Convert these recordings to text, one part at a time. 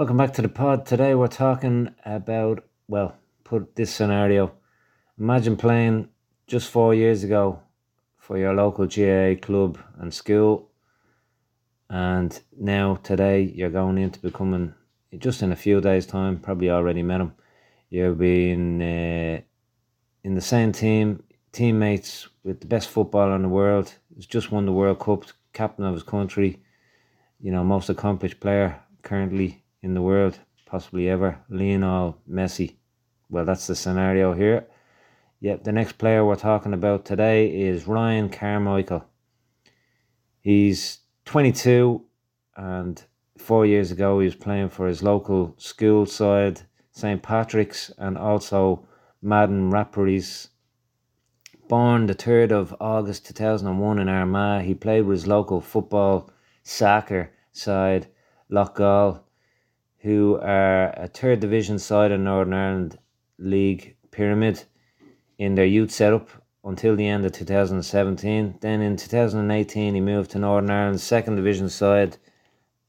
Welcome back to the pod. Today we're talking about, well, put this scenario. Imagine playing just four years ago for your local GAA club and school, and now today you're going into becoming, just in a few days' time, probably already met him. You're being uh, in the same team, teammates with the best footballer in the world. He's just won the World Cup, captain of his country, you know, most accomplished player currently in the world, possibly ever, Lionel Messi. Well, that's the scenario here. Yep, the next player we're talking about today is Ryan Carmichael. He's 22 and four years ago he was playing for his local school side, St. Patrick's, and also Madden Raparees. Born the 3rd of August 2001 in Armagh, he played with his local football soccer side, Loughgall who are a third division side in Northern Ireland League Pyramid in their youth setup until the end of 2017. Then in 2018, he moved to Northern Ireland's second division side.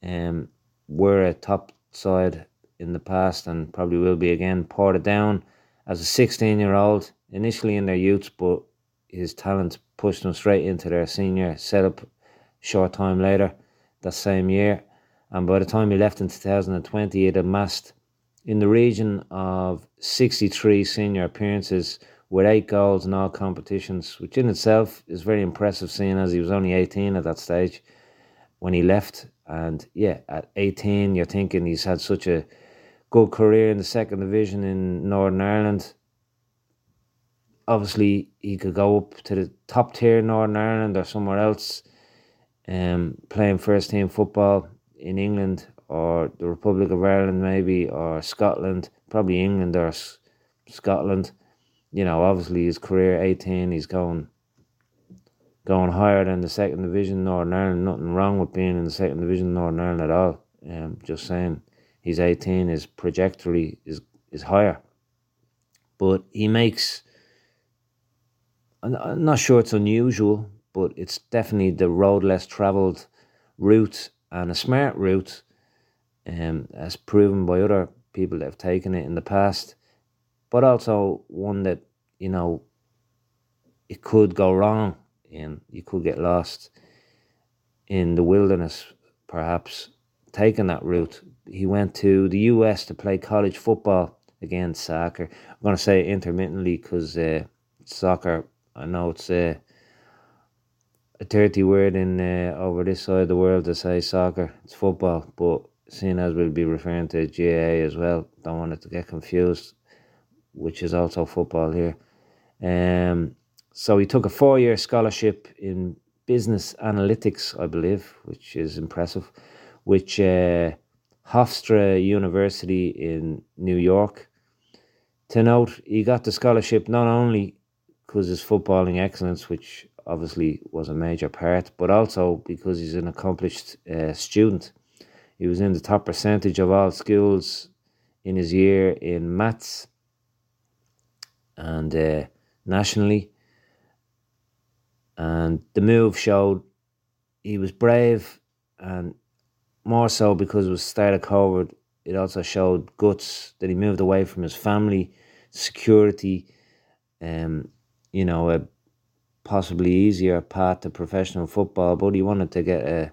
Um, were a top side in the past and probably will be again. Portadown as a 16 year old, initially in their youth, but his talent pushed him straight into their senior setup short time later that same year and by the time he left in 2020, he had amassed in the region of 63 senior appearances with eight goals in all competitions, which in itself is very impressive, seeing as he was only 18 at that stage when he left. And yeah, at 18, you're thinking he's had such a good career in the second division in Northern Ireland. Obviously, he could go up to the top tier in Northern Ireland or somewhere else, um, playing first team football in England or the Republic of Ireland, maybe, or Scotland, probably England or S- Scotland. You know, obviously his career eighteen, he's going going higher than the second division Northern Ireland. Nothing wrong with being in the second division Northern Ireland at all. Um, just saying, he's eighteen. His trajectory is is higher, but he makes. I'm not sure it's unusual, but it's definitely the road less travelled route and a smart route, um, as proven by other people that have taken it in the past, but also one that you know it could go wrong and you could get lost in the wilderness, perhaps taking that route. He went to the US to play college football against soccer. I'm going to say intermittently because uh, soccer, I know it's uh, a dirty word in uh, over this side of the world to say soccer. It's football, but seeing as we'll be referring to GAA as well, don't want it to get confused, which is also football here. Um, so he took a four-year scholarship in business analytics, I believe, which is impressive, which uh, Hofstra University in New York. To note, he got the scholarship not only because his footballing excellence, which obviously was a major part, but also because he's an accomplished uh, student. He was in the top percentage of all schools in his year in maths and uh, nationally. And the move showed he was brave and more so because it was start of COVID, it also showed guts that he moved away from his family, security, um, you know, a possibly easier path to professional football, but he wanted to get a,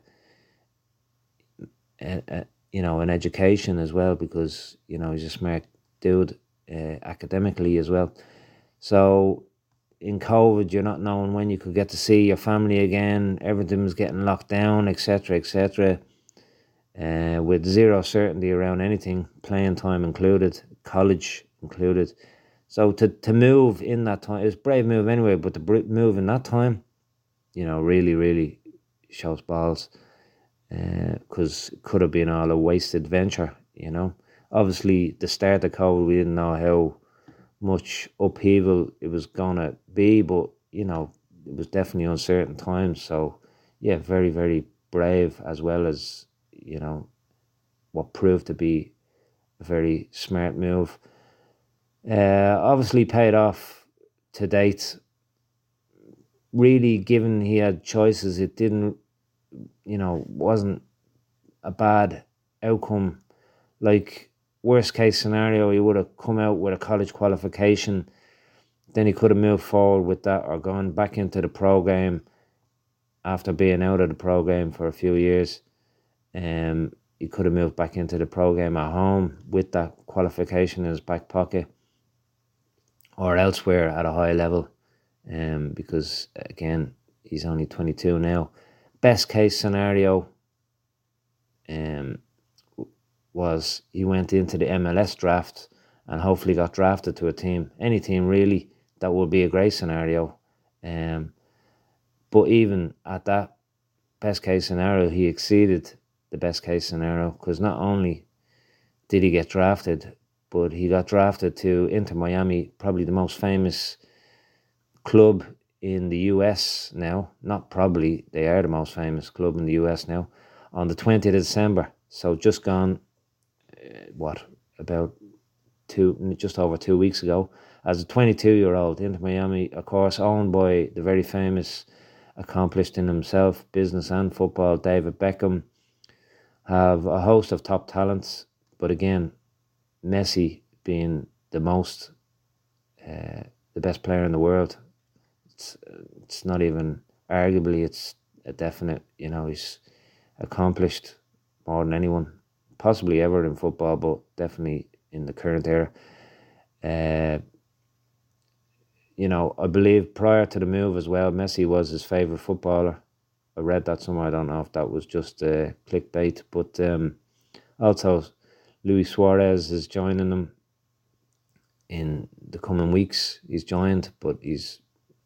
a, a you know an education as well because you know he's a smart dude uh, academically as well. So in COVID, you're not knowing when you could get to see your family again. Everything was getting locked down, etc., etc. Uh, with zero certainty around anything, playing time included, college included. So to, to move in that time, it's brave move anyway, but to move in that time, you know, really, really shows balls because uh, it could have been all a wasted venture, you know. Obviously, the start of COVID, we didn't know how much upheaval it was going to be, but, you know, it was definitely uncertain times. So, yeah, very, very brave as well as, you know, what proved to be a very smart move. Uh, obviously paid off to date. Really, given he had choices, it didn't, you know, wasn't a bad outcome like worst case scenario, he would have come out with a college qualification. Then he could have moved forward with that or gone back into the pro game after being out of the pro game for a few years. Um, he could have moved back into the pro game at home with that qualification in his back pocket or elsewhere at a high level. Um, because again, he's only 22 now. Best case scenario um, was he went into the MLS draft and hopefully got drafted to a team, any team really, that would be a great scenario. Um, but even at that best case scenario, he exceeded the best case scenario because not only did he get drafted, but he got drafted to Inter Miami, probably the most famous club in the US now. Not probably, they are the most famous club in the US now. On the 20th of December. So just gone, uh, what, about two, just over two weeks ago. As a 22 year old, Inter Miami, of course, owned by the very famous, accomplished in himself, business and football, David Beckham, have a host of top talents. But again, Messi being the most, uh, the best player in the world, it's it's not even arguably it's a definite. You know, he's accomplished more than anyone possibly ever in football, but definitely in the current era. Uh, you know, I believe prior to the move as well, Messi was his favourite footballer. I read that somewhere. I don't know if that was just uh, clickbait, but um, also Luis Suarez is joining them in the coming weeks. He's joined, but he's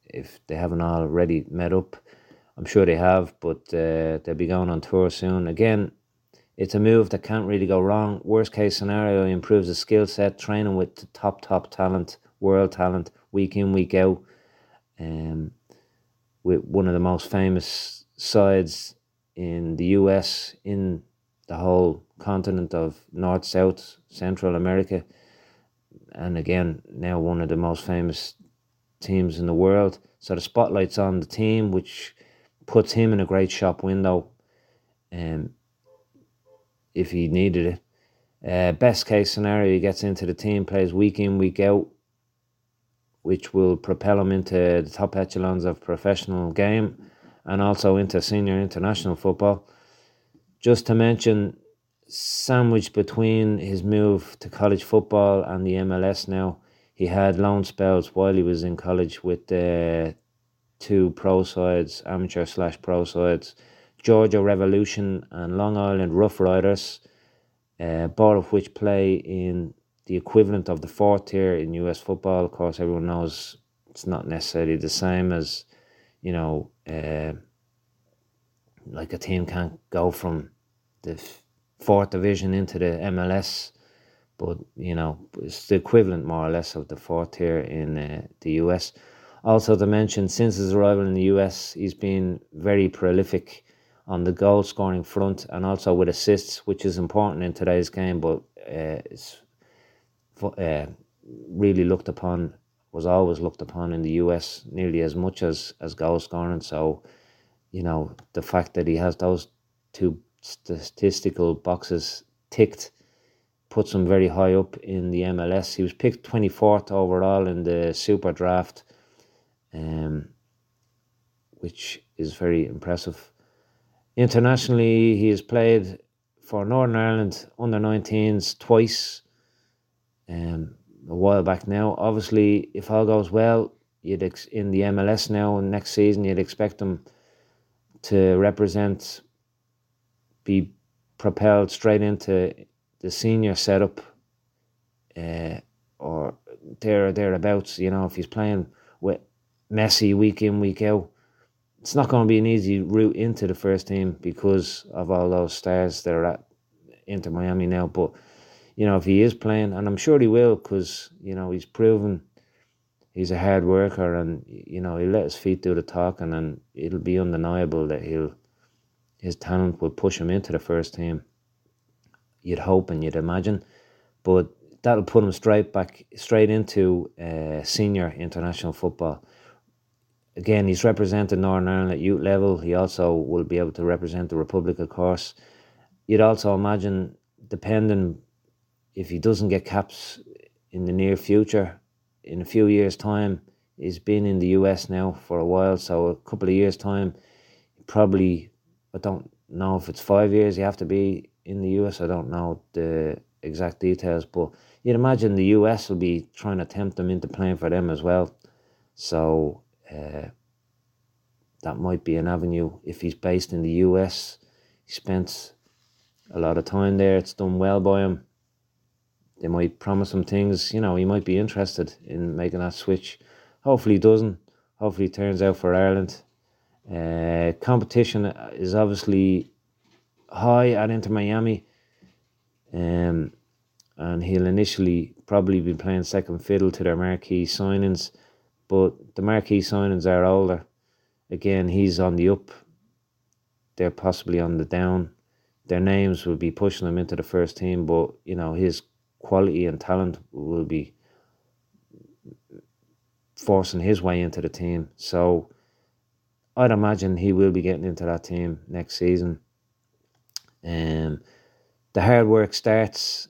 if they haven't already met up. I'm sure they have, but uh, they'll be going on tour soon. Again, it's a move that can't really go wrong. Worst case scenario, he improves his skill set, training with top, top talent, world talent, week in, week out. Um, with one of the most famous sides in the US, in the whole continent of North, South, Central America. And again, now one of the most famous teams in the world. So the spotlight's on the team, which puts him in a great shop window. Um, if he needed it. Uh, best case scenario, he gets into the team, plays week in, week out, which will propel him into the top echelons of professional game and also into senior international football. Just to mention, sandwiched between his move to college football and the MLS now, he had loan spells while he was in college with the two pro sides, amateur slash pro sides, Georgia Revolution and Long Island Rough Riders, uh, both of which play in the equivalent of the fourth tier in US football. Of course, everyone knows it's not necessarily the same as, you know, uh, like a team can't go from the fourth division into the MLS but you know it's the equivalent more or less of the fourth tier in uh, the US. Also to mention, since his arrival in the US, he's been very prolific on the goal scoring front and also with assists, which is important in today's game, but uh, it's uh, really looked upon, was always looked upon in the US nearly as much as, as goal scoring. So, you know, the fact that he has those two statistical boxes ticked puts him very high up in the MLS. He was picked 24th overall in the Super Draft, um, which is very impressive. Internationally, he has played for Northern Ireland under 19s twice um, a while back now. Obviously, if all goes well, you'd ex- in the MLS now next season, you'd expect him to represent, be propelled straight into the senior setup uh, or there or thereabouts, you know, if he's playing with Messi week in, week out, it's not going to be an easy route into the first team because of all those stars that are at Inter Miami now. But, you know, if he is playing, and I'm sure he will because, you know, he's proven he's a hard worker and, you know, he'll let his feet do the talking and it'll be undeniable that he'll his talent will push him into the first team you'd hope and you'd imagine. But that'll put him straight back, straight into uh, senior international football. Again, he's represented Northern Ireland at youth level. He also will be able to represent the Republic, of course. You'd also imagine, depending if he doesn't get caps in the near future, in a few years' time, he's been in the US now for a while, so a couple of years' time, probably I don't know if it's five years you have to be in the US. I don't know the exact details, but you'd imagine the US will be trying to tempt them into playing for them as well. So uh, that might be an avenue if he's based in the US. He spent a lot of time there. It's done well by him. They might promise him things. You know, he might be interested in making that switch. Hopefully, he doesn't. Hopefully, it turns out for Ireland. Uh, competition is obviously high at Inter Miami. Um, and he'll initially probably be playing second fiddle to their marquee signings, but the marquee signings are older. Again, he's on the up. They're possibly on the down. Their names will be pushing him into the first team, but you know his quality and talent will be forcing his way into the team. So I'd imagine he will be getting into that team next season. Um, the hard work starts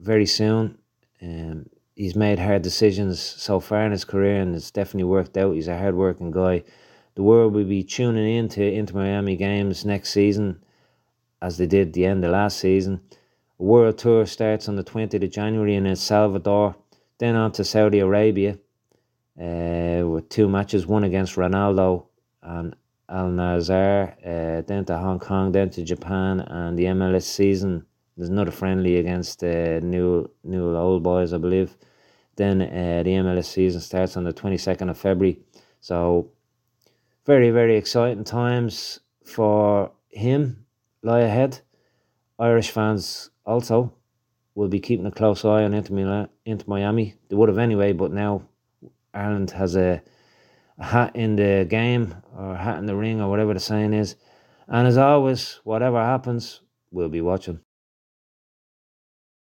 very soon. Um, he's made hard decisions so far in his career, and it's definitely worked out. He's a hard working guy. The world will be tuning in to Inter Miami games next season, as they did the end of last season. A world tour starts on the 20th of January in El Salvador, then on to Saudi Arabia uh, with two matches, one against Ronaldo and Al Nassr, uh, then to Hong Kong, then to Japan, and the MLS season there's another friendly against uh, New New Old Boys, I believe. Then uh, the MLS season starts on the 22nd of February. So, very, very exciting times for him lie ahead. Irish fans also will be keeping a close eye on Inter, Inter Miami. They would have anyway, but now Ireland has a hat in the game or hat in the ring or whatever the saying is. And as always, whatever happens, we'll be watching.